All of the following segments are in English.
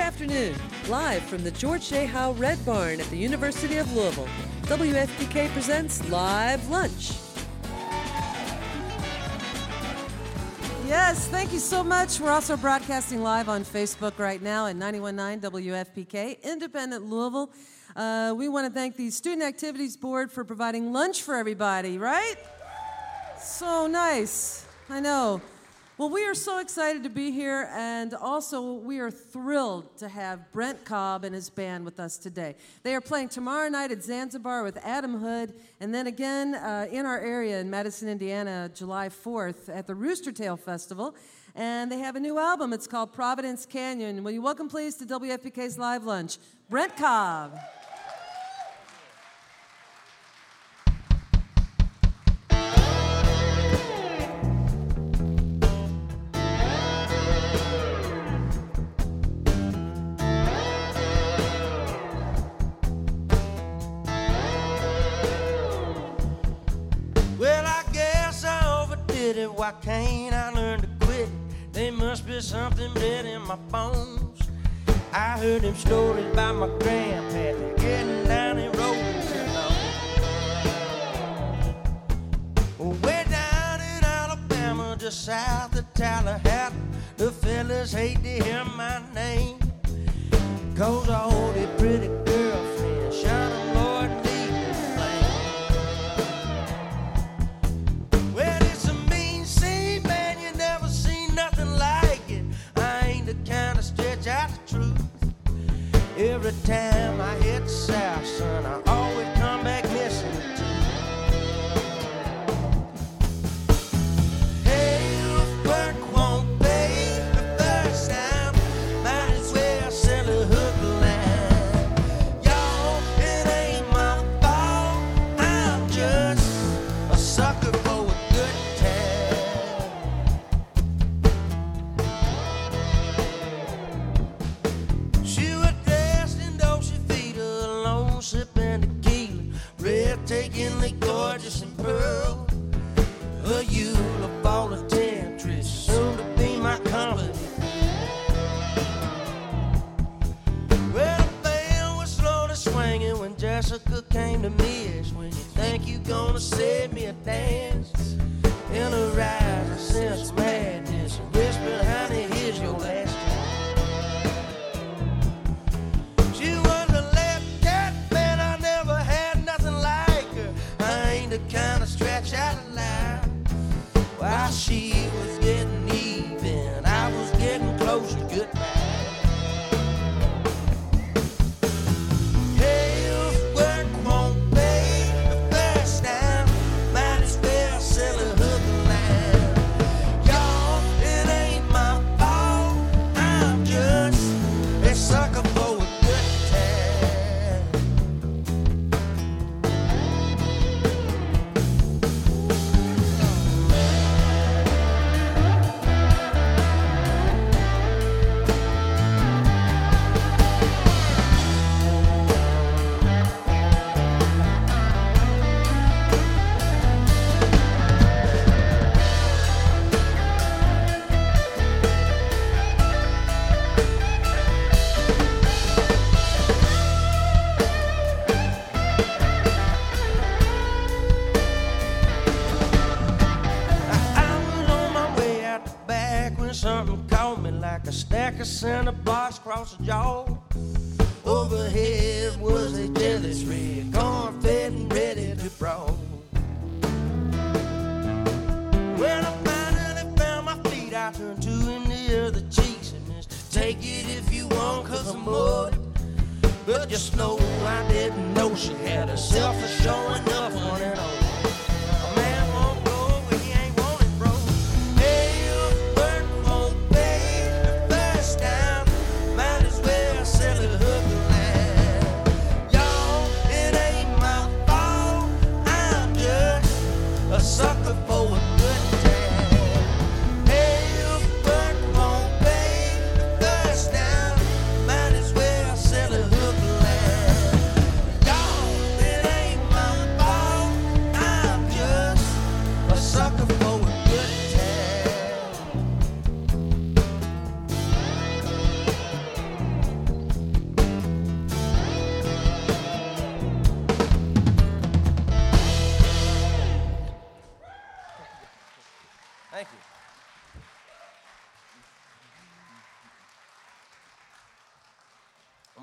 afternoon, live from the George J. Howe Red Barn at the University of Louisville. WFPK presents Live Lunch. Yes, thank you so much. We're also broadcasting live on Facebook right now at 919 WFPK, Independent Louisville. Uh, we want to thank the Student Activities Board for providing lunch for everybody, right? So nice. I know. Well, we are so excited to be here, and also we are thrilled to have Brent Cobb and his band with us today. They are playing tomorrow night at Zanzibar with Adam Hood, and then again uh, in our area in Madison, Indiana, July 4th at the Rooster Tail Festival. And they have a new album. It's called Providence Canyon. Will you welcome, please, to WFPK's Live Lunch, Brent Cobb. Why can't I learn to quit? There must be something bad in my bones. I heard them stories about my grandpa getting down and along. Way down in Alabama, just south of Tallahassee, the fellas hate to hear my name. Cause I hold it pretty time I hit south, son, I But just know I didn't know she had herself a showing up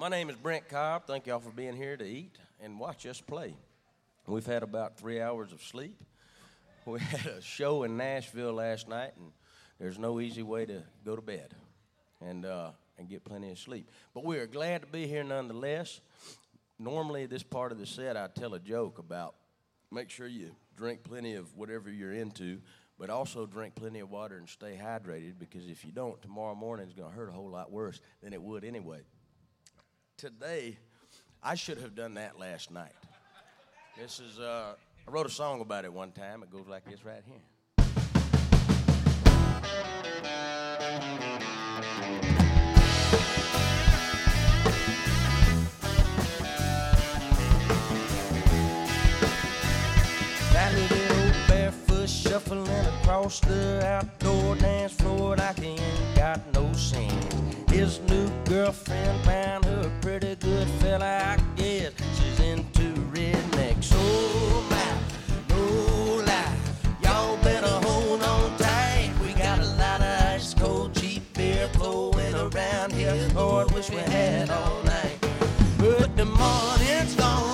My name is Brent Cobb. Thank y'all for being here to eat and watch us play. We've had about three hours of sleep. We had a show in Nashville last night, and there's no easy way to go to bed and, uh, and get plenty of sleep. But we are glad to be here nonetheless. Normally, this part of the set, I tell a joke about make sure you drink plenty of whatever you're into, but also drink plenty of water and stay hydrated because if you don't, tomorrow morning is going to hurt a whole lot worse than it would anyway. Today, I should have done that last night. This is, uh, I wrote a song about it one time. It goes like this right here. That little barefoot shuffling across the outdoor dance floor like ain't got no sense. His new girlfriend found her a pretty good fella, I guess. She's into rednecks. Oh my, oh, no lie. Y'all better hold on tight. We got a lot of ice cold cheap beer flowing around here. Lord, wish we had all night. But the morning's gonna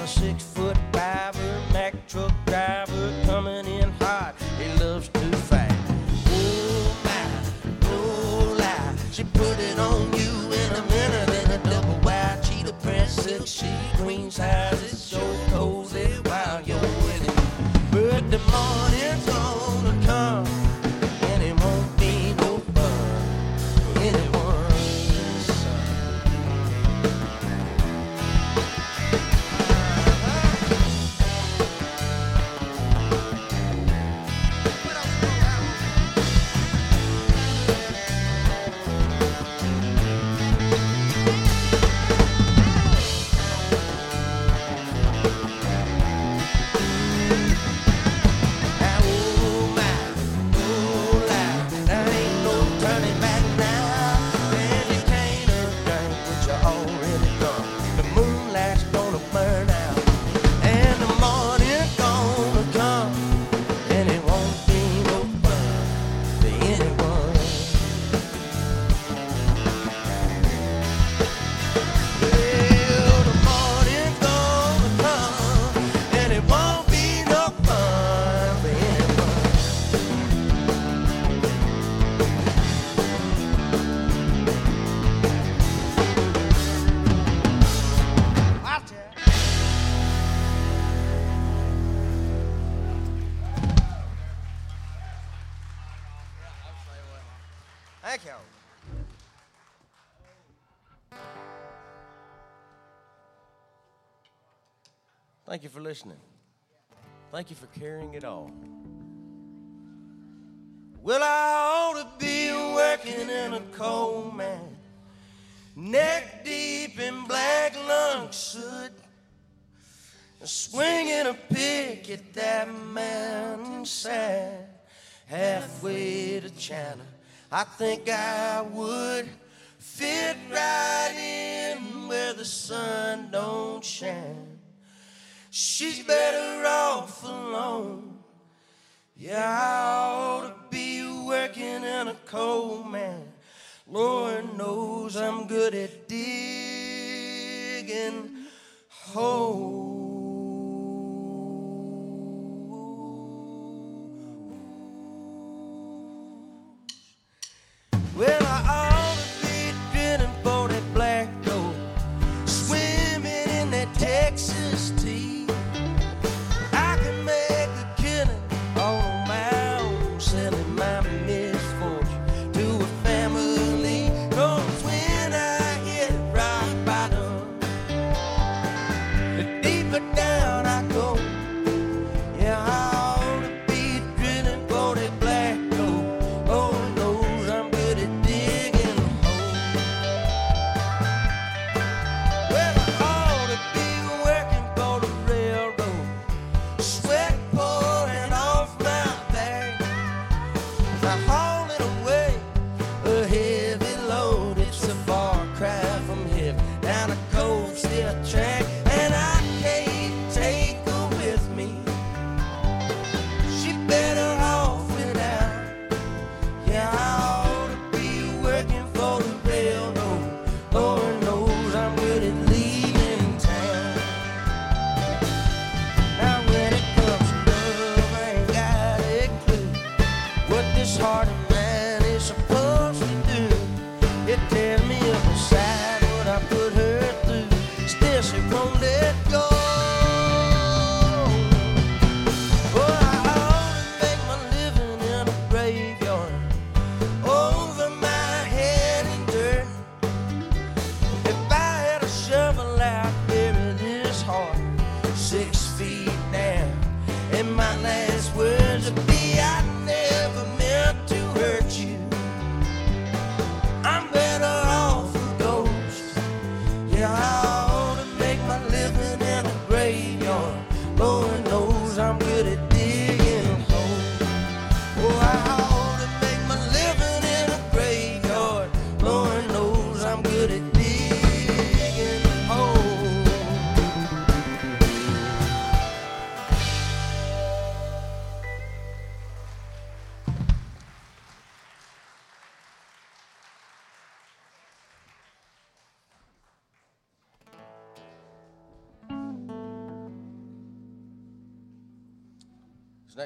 a six Thank you for listening. Thank you for carrying it all. Well, I ought to be working in a coal mine, neck deep in black lung soot, swinging a pick at that mountainside, halfway to China. I think I would fit right in where the sun don't shine. She's better off alone. Yeah, I ought to be working in a coal mine. Lord knows I'm good at digging holes.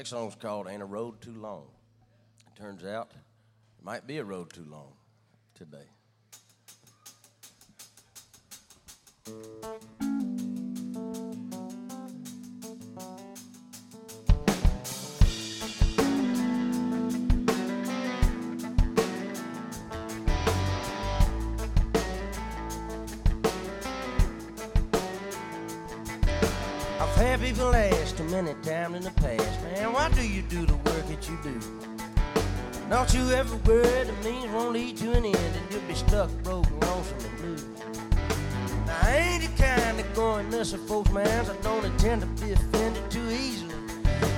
next song's called Ain't a Road Too Long. It turns out it might be a road too long today. many times in the past. Man, why do you do the work that you do? Don't you ever worry, the means won't lead to an end, and you'll be stuck, broke, lonesome, and blue. Now, I ain't the kind of going nuts in folks' minds. I don't intend to be offended too easily.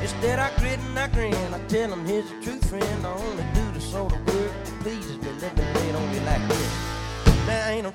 Instead, I grit and I grin. I tell them, here's the truth, friend. I only do the sort of work that pleases me. Let me lay on you like this. There ain't a.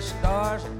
stars.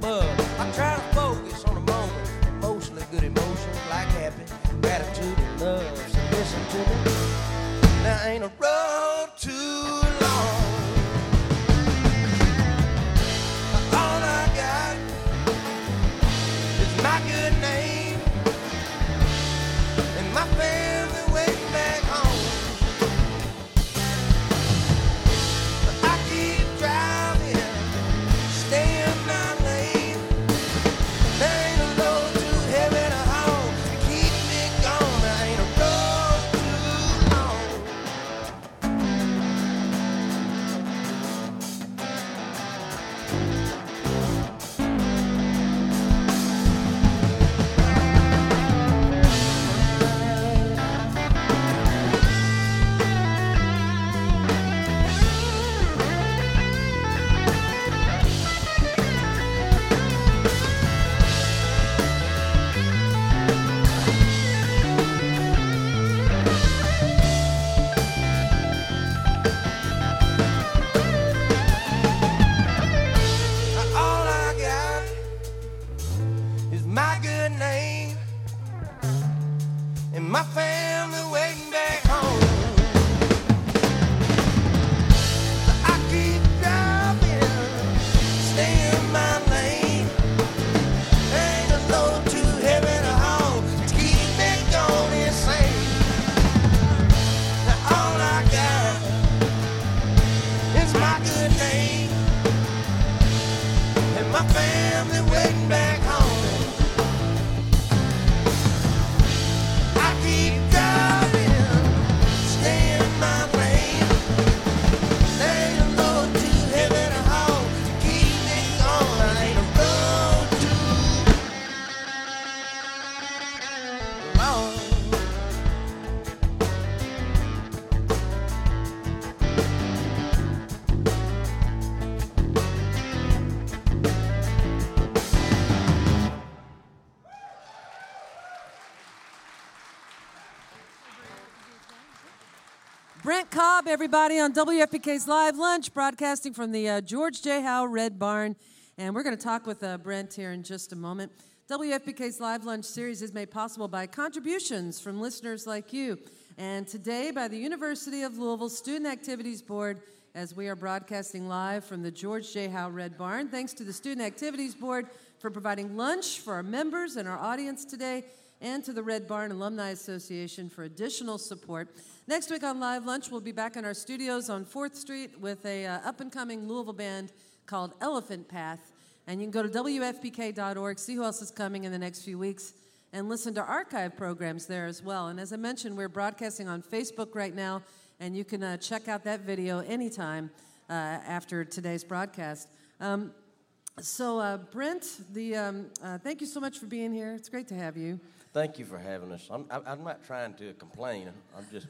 Everybody, on WFPK's Live Lunch, broadcasting from the uh, George J. Howe Red Barn. And we're going to talk with uh, Brent here in just a moment. WFPK's Live Lunch series is made possible by contributions from listeners like you. And today, by the University of Louisville Student Activities Board, as we are broadcasting live from the George J. Howe Red Barn. Thanks to the Student Activities Board for providing lunch for our members and our audience today and to the Red Barn Alumni Association for additional support. Next week on Live Lunch, we'll be back in our studios on 4th Street with a uh, up-and-coming Louisville band called Elephant Path. And you can go to WFPK.org, see who else is coming in the next few weeks, and listen to archive programs there as well. And as I mentioned, we're broadcasting on Facebook right now, and you can uh, check out that video anytime uh, after today's broadcast. Um, so, uh, Brent, the, um, uh, thank you so much for being here. It's great to have you. Thank you for having us. I'm, I- I'm not trying to complain. I'm just,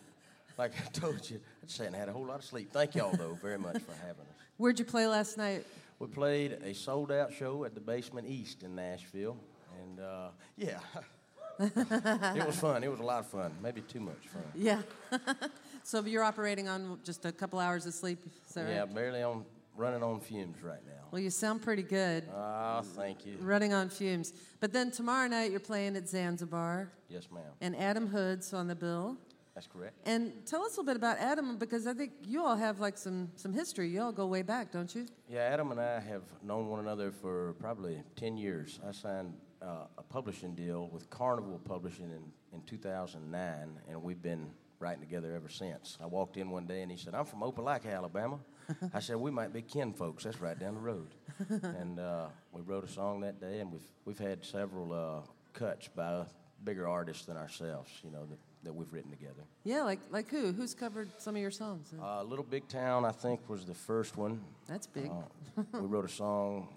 like I told you, I just hadn't had a whole lot of sleep. Thank y'all, though, very much for having us. Where'd you play last night? We played a sold out show at the Basement East in Nashville. And uh, yeah, it was fun. It was a lot of fun. Maybe too much fun. Yeah. so you're operating on just a couple hours of sleep, is Yeah, right? barely on, running on fumes right now. Well, you sound pretty good, Ah, thank you. running on fumes. But then tomorrow night you're playing at Zanzibar, Yes, ma'am. and Adam Hood's on the bill. That's correct. And tell us a little bit about Adam, because I think you all have like some some history. You all go way back, don't you? Yeah, Adam and I have known one another for probably 10 years. I signed uh, a publishing deal with Carnival Publishing in, in 2009, and we've been writing together ever since. I walked in one day and he said, I'm from Opelika, Alabama. I said, We might be kin folks. That's right down the road. and uh, we wrote a song that day, and we've, we've had several uh, cuts by bigger artists than ourselves, you know, that, that we've written together. Yeah, like like who? Who's covered some of your songs? Uh, Little Big Town, I think, was the first one. That's big. Uh, we wrote a song.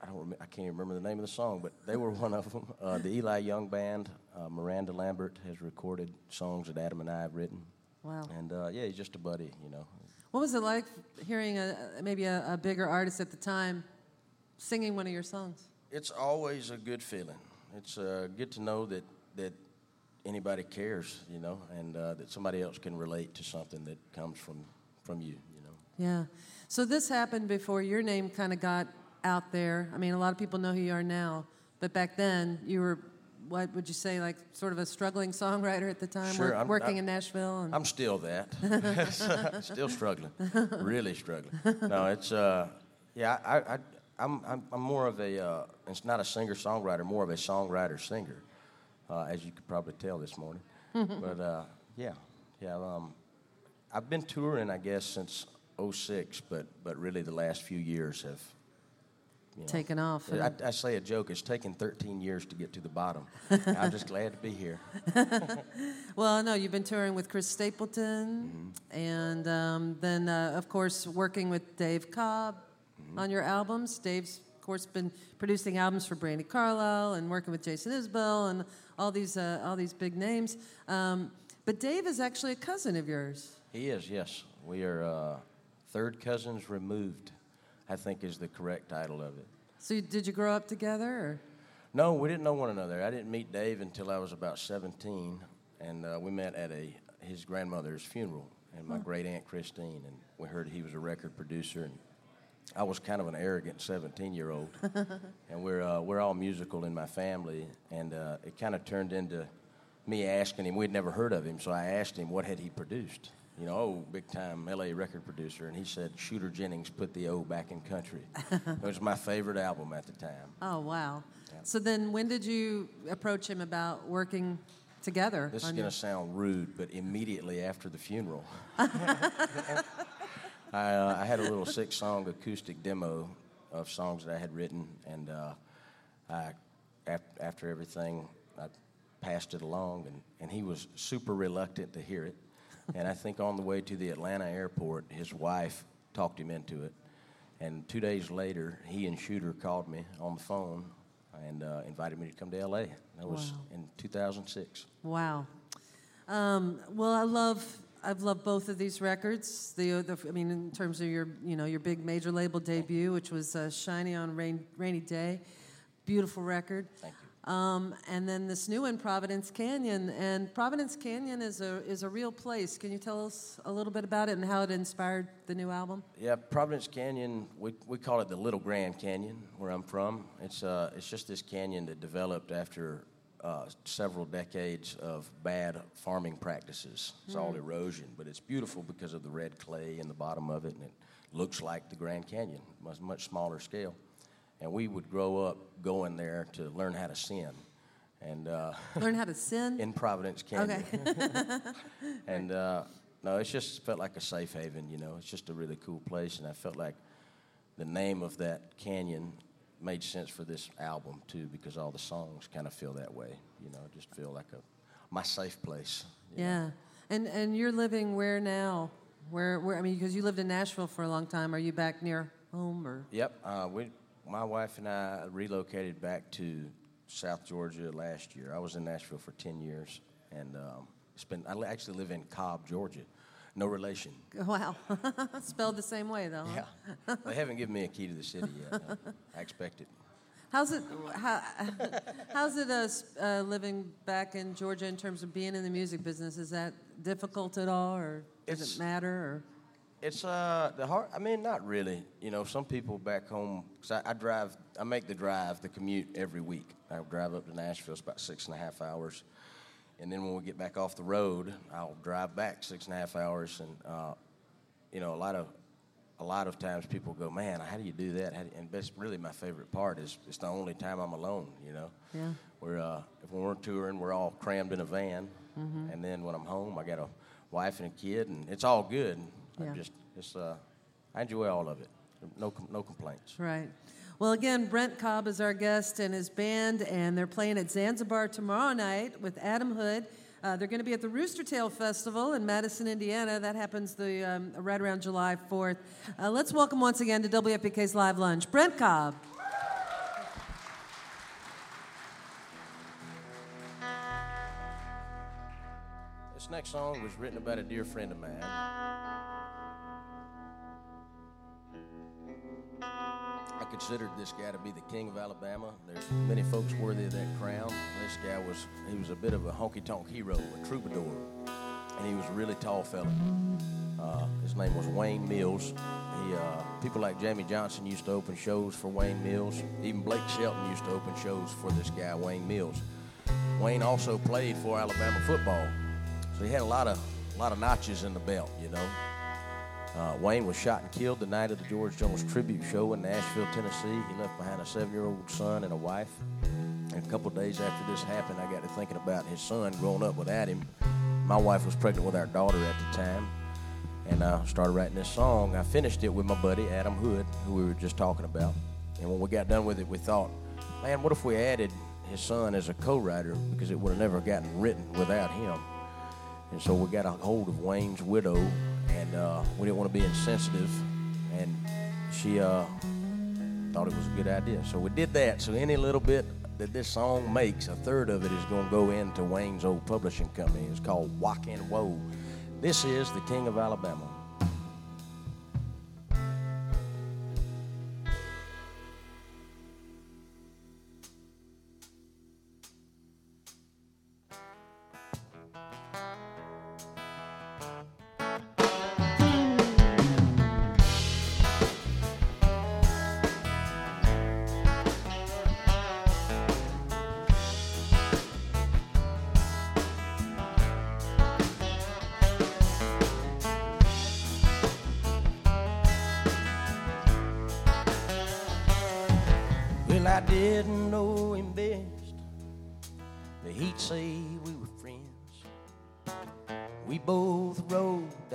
I don't. Rem- I can't remember the name of the song, but they were one of them. Uh, the Eli Young Band. Uh, Miranda Lambert has recorded songs that Adam and I have written. Wow. And uh, yeah, he's just a buddy, you know. What was it like hearing a maybe a, a bigger artist at the time singing one of your songs? It's always a good feeling. It's uh, good to know that that anybody cares, you know, and uh, that somebody else can relate to something that comes from from you, you know. Yeah. So this happened before your name kind of got out there. I mean, a lot of people know who you are now, but back then you were, what would you say, like sort of a struggling songwriter at the time, Sure, work- I'm- working I'm- in Nashville. And, I'm still that. still struggling. Really struggling. No, it's uh, yeah. I, I I'm, I'm I'm more of a uh, it's not a singer songwriter, more of a songwriter singer, uh, as you could probably tell this morning. but uh, yeah, yeah. Um, I've been touring, I guess, since '06, but but really the last few years have. You know, Taken off, I. I say a joke. It's taken 13 years to get to the bottom. I'm just glad to be here. well, no, you've been touring with Chris Stapleton, and um, then, uh, of course, working with Dave Cobb on your albums. Dave's, of course, been producing albums for Brandi Carlile and working with Jason Isbell and all these uh, all these big names. Um, but Dave is actually a cousin of yours. He is, yes. We are uh, third cousins removed, I think is the correct title of it. So, you, did you grow up together? Or? No, we didn't know one another. I didn't meet Dave until I was about 17, and uh, we met at a his grandmother's funeral, and my great aunt Christine, and we heard he was a record producer, and I was kind of an arrogant 17 year old, and we're uh, we're all musical in my family, and uh, it kind of turned into me asking him. We'd never heard of him, so I asked him what had he produced. You know, oh, big time LA record producer, and he said Shooter Jennings put the O back in country. it was my favorite album at the time. Oh, wow. So then, when did you approach him about working together? This is going to sound rude, but immediately after the funeral, I, uh, I had a little six song acoustic demo of songs that I had written, and uh, I, af- after everything, I passed it along, and, and he was super reluctant to hear it. And I think on the way to the Atlanta airport, his wife talked him into it. And two days later, he and Shooter called me on the phone and uh, invited me to come to LA. That was Wow. in 2006. Wow. Um, well, I love I've loved both of these records. The, the I mean, in terms of your you know your big major label debut, which was uh, "Shine On Rain, Rainy Day," beautiful record. Thank Um, and then this new one, Providence Canyon. And Providence Canyon is a, is a real place. Can you tell us a little bit about it and how it inspired the new album? Yeah, Providence Canyon, we, we call it the Little Grand Canyon, where I'm from. It's, uh, it's just this canyon that developed after uh, several decades of bad farming practices. It's all erosion, but it's beautiful because of the red clay in the bottom of it, and it looks like the Grand Canyon, much, much smaller scale. And we would grow up going there to learn how to sin. And uh, Learn how to sin? in Providence Canyon. okay. And uh, no, it's just felt like a safe haven, you know. It's just a really cool place, and I felt like the name of that canyon made sense for this album too, because all the songs kind of feel that way, you know. Just feel like a my safe place. you know. yeah. And, and you're living where now? Where, where, I mean, because you lived in Nashville for a long time. Are you back near home or? Yep. Uh, we, my wife and I relocated back to South Georgia last year. I was in Nashville for ten years, and um, it's. I actually live in Cobb, Georgia. No relation. Wow. Spelled the same way, though. huh? Yeah. they haven't given me a key to the city yet. I expect it. How's it? How, how's it uh, uh, living back in Georgia in terms of being in the music business? Is that difficult at all, or does It's- it matter? Or It's uh the hard. I mean, not really. You know, some people back home. Cause I, I drive. I make the drive, the commute every week. I drive up to Nashville. It's about six and a half hours, and then when we get back off the road, I'll drive back six and a half hours. And uh, you know, a lot of a lot of times people go, "Man, how do you do that?" How do you-" And that's really my favorite part. Is it's the only time I'm alone. You know. Yeah. We're uh, if we're touring, we're all crammed in a van, and then when I'm home, I got a wife and a kid, and it's all good. Yeah. I just it's uh, I enjoy all of it. No no complaints. right. Well, again, Brent Cobb is our guest and his band, and they're playing at Zanzibar tomorrow night with Adam Hood. Uh, they're going to be at the Rooster Tail Festival in Madison, Indiana. That happens the um, right around July 4th. Uh, let's welcome once again to WFPK's Live Lunch, Brent Cobb. This next song was written about a dear friend of mine. Considered this guy to be the king of Alabama. There's many folks worthy of that crown. This guy was he was a bit of a honky tonk hero, a troubadour, and he was a really tall fella. Uh, his name was Wayne Mills. He, uh, people like Jamey Johnson used to open shows for Wayne Mills. Even Blake Shelton used to open shows for this guy, Wayne Mills. Wayne also played for Alabama football, so he had a lot of, a lot of notches in the belt, you know. Uh, Wayne was shot and killed the night of the George Jones tribute show in Nashville, Tennessee. He left behind a seven-year-old son and a wife. And a couple days after this happened, I got to thinking about his son growing up without him. My wife was pregnant with our daughter at the time, and I started writing this song. I finished it with my buddy Adam Hood, who we were just talking about. And when we got done with it, we thought, man, what if we added his son as a co-writer because it would have never gotten written without him. And so we got a hold of Wayne's widow, and uh, we didn't want to be insensitive, and she uh, thought it was a good idea. So we did that. So any little bit that this song makes, a third of it is going to go into Wayne's old publishing company. It's called Walk and Woe. This is the King of Alabama.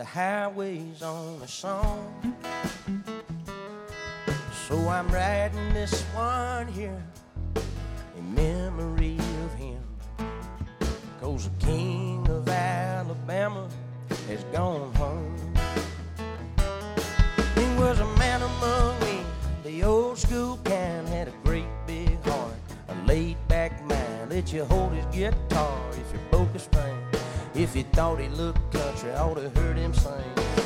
The highways on a song. So I'm writing this one here in memory of him. Cause the king of Alabama has gone home. He was a man among men, the old school kind, had a great big heart, a laid back mind, let you hold his guitar if you thought he looked country, I ought to heard him sing.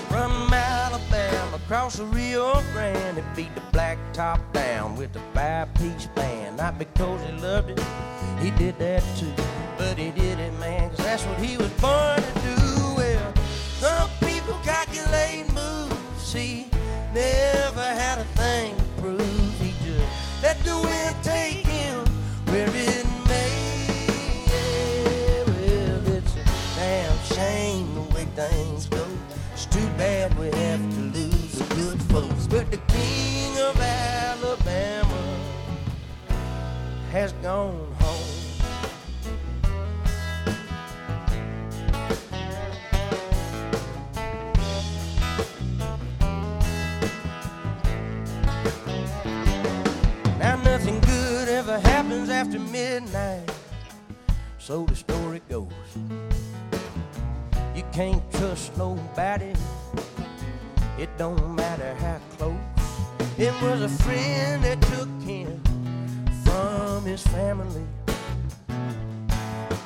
From Alabama across the Rio Grande, he beat the black top down with the five piece band. Not because he loved it, he did that too. But he did it, man, cause that's what he was born to do. Well, has gone home. Now nothing good ever happens after midnight. So the story goes. You can't trust nobody. It don't matter how close. It was a friend that took him from his family.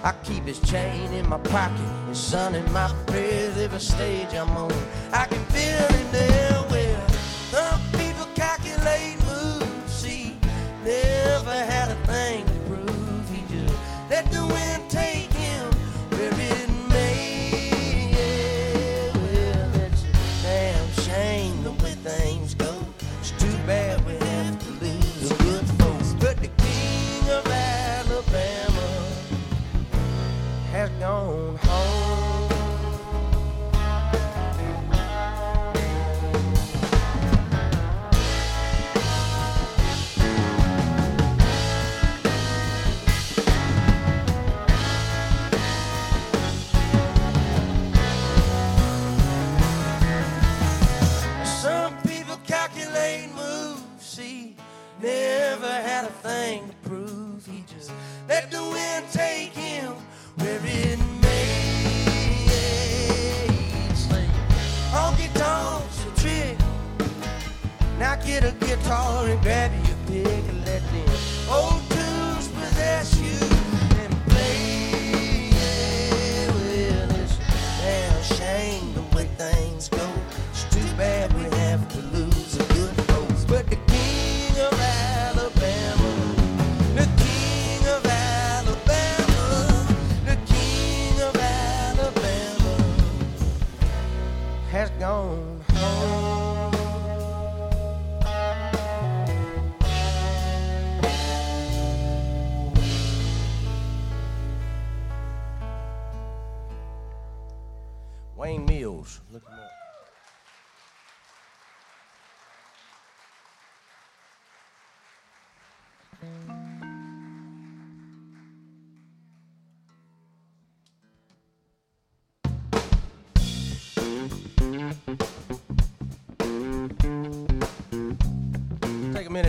I keep his chain in my pocket, his son in my prayers every stage I'm on. I can feel him there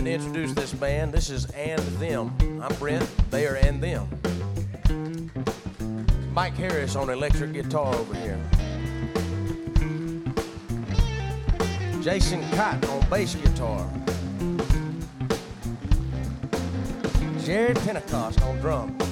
Take a minute to introduce this band. This is And Them. I'm Brent. They are And Them. Mike Harris on electric guitar over here. Jason Cotton on bass guitar. Jared Pentecost on drums.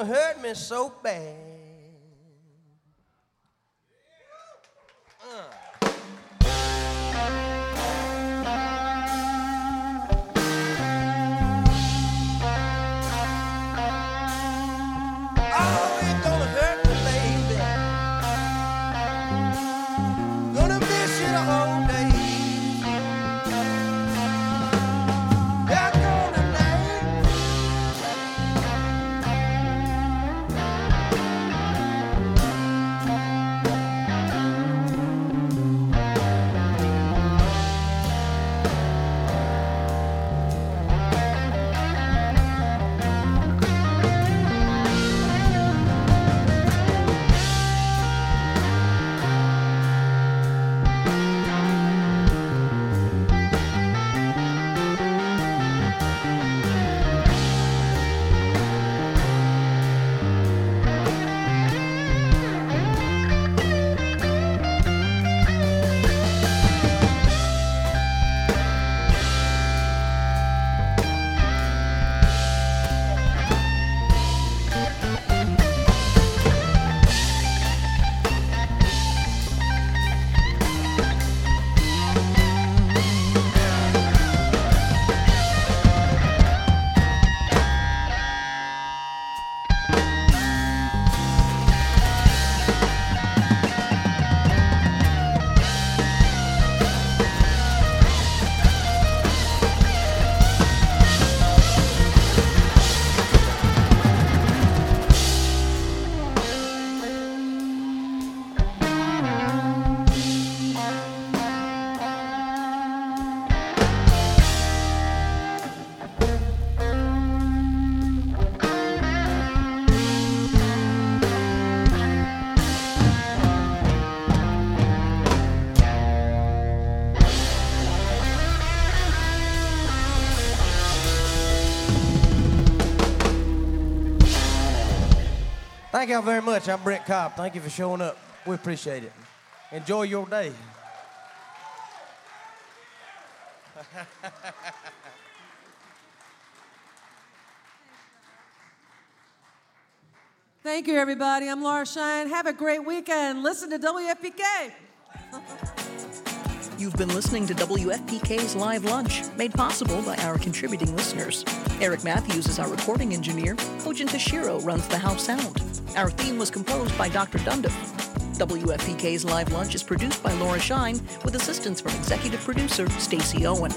to hurt me so bad. Thank y'all very much. I'm Brent Cobb. Thank you for showing up. We appreciate it. Enjoy your day. Thank you, everybody. I'm Laura Shine. Have a great weekend. Listen to WFPK. You've been listening to WFPK's Live Lunch, made possible by our contributing listeners. Eric Matthews is our recording engineer. Kojin Tashiro runs the house sound. Our theme was composed by Dr. Dundiff. WFPK's Live Lunch is produced by Laura Shine with assistance from executive producer Stacy Owen.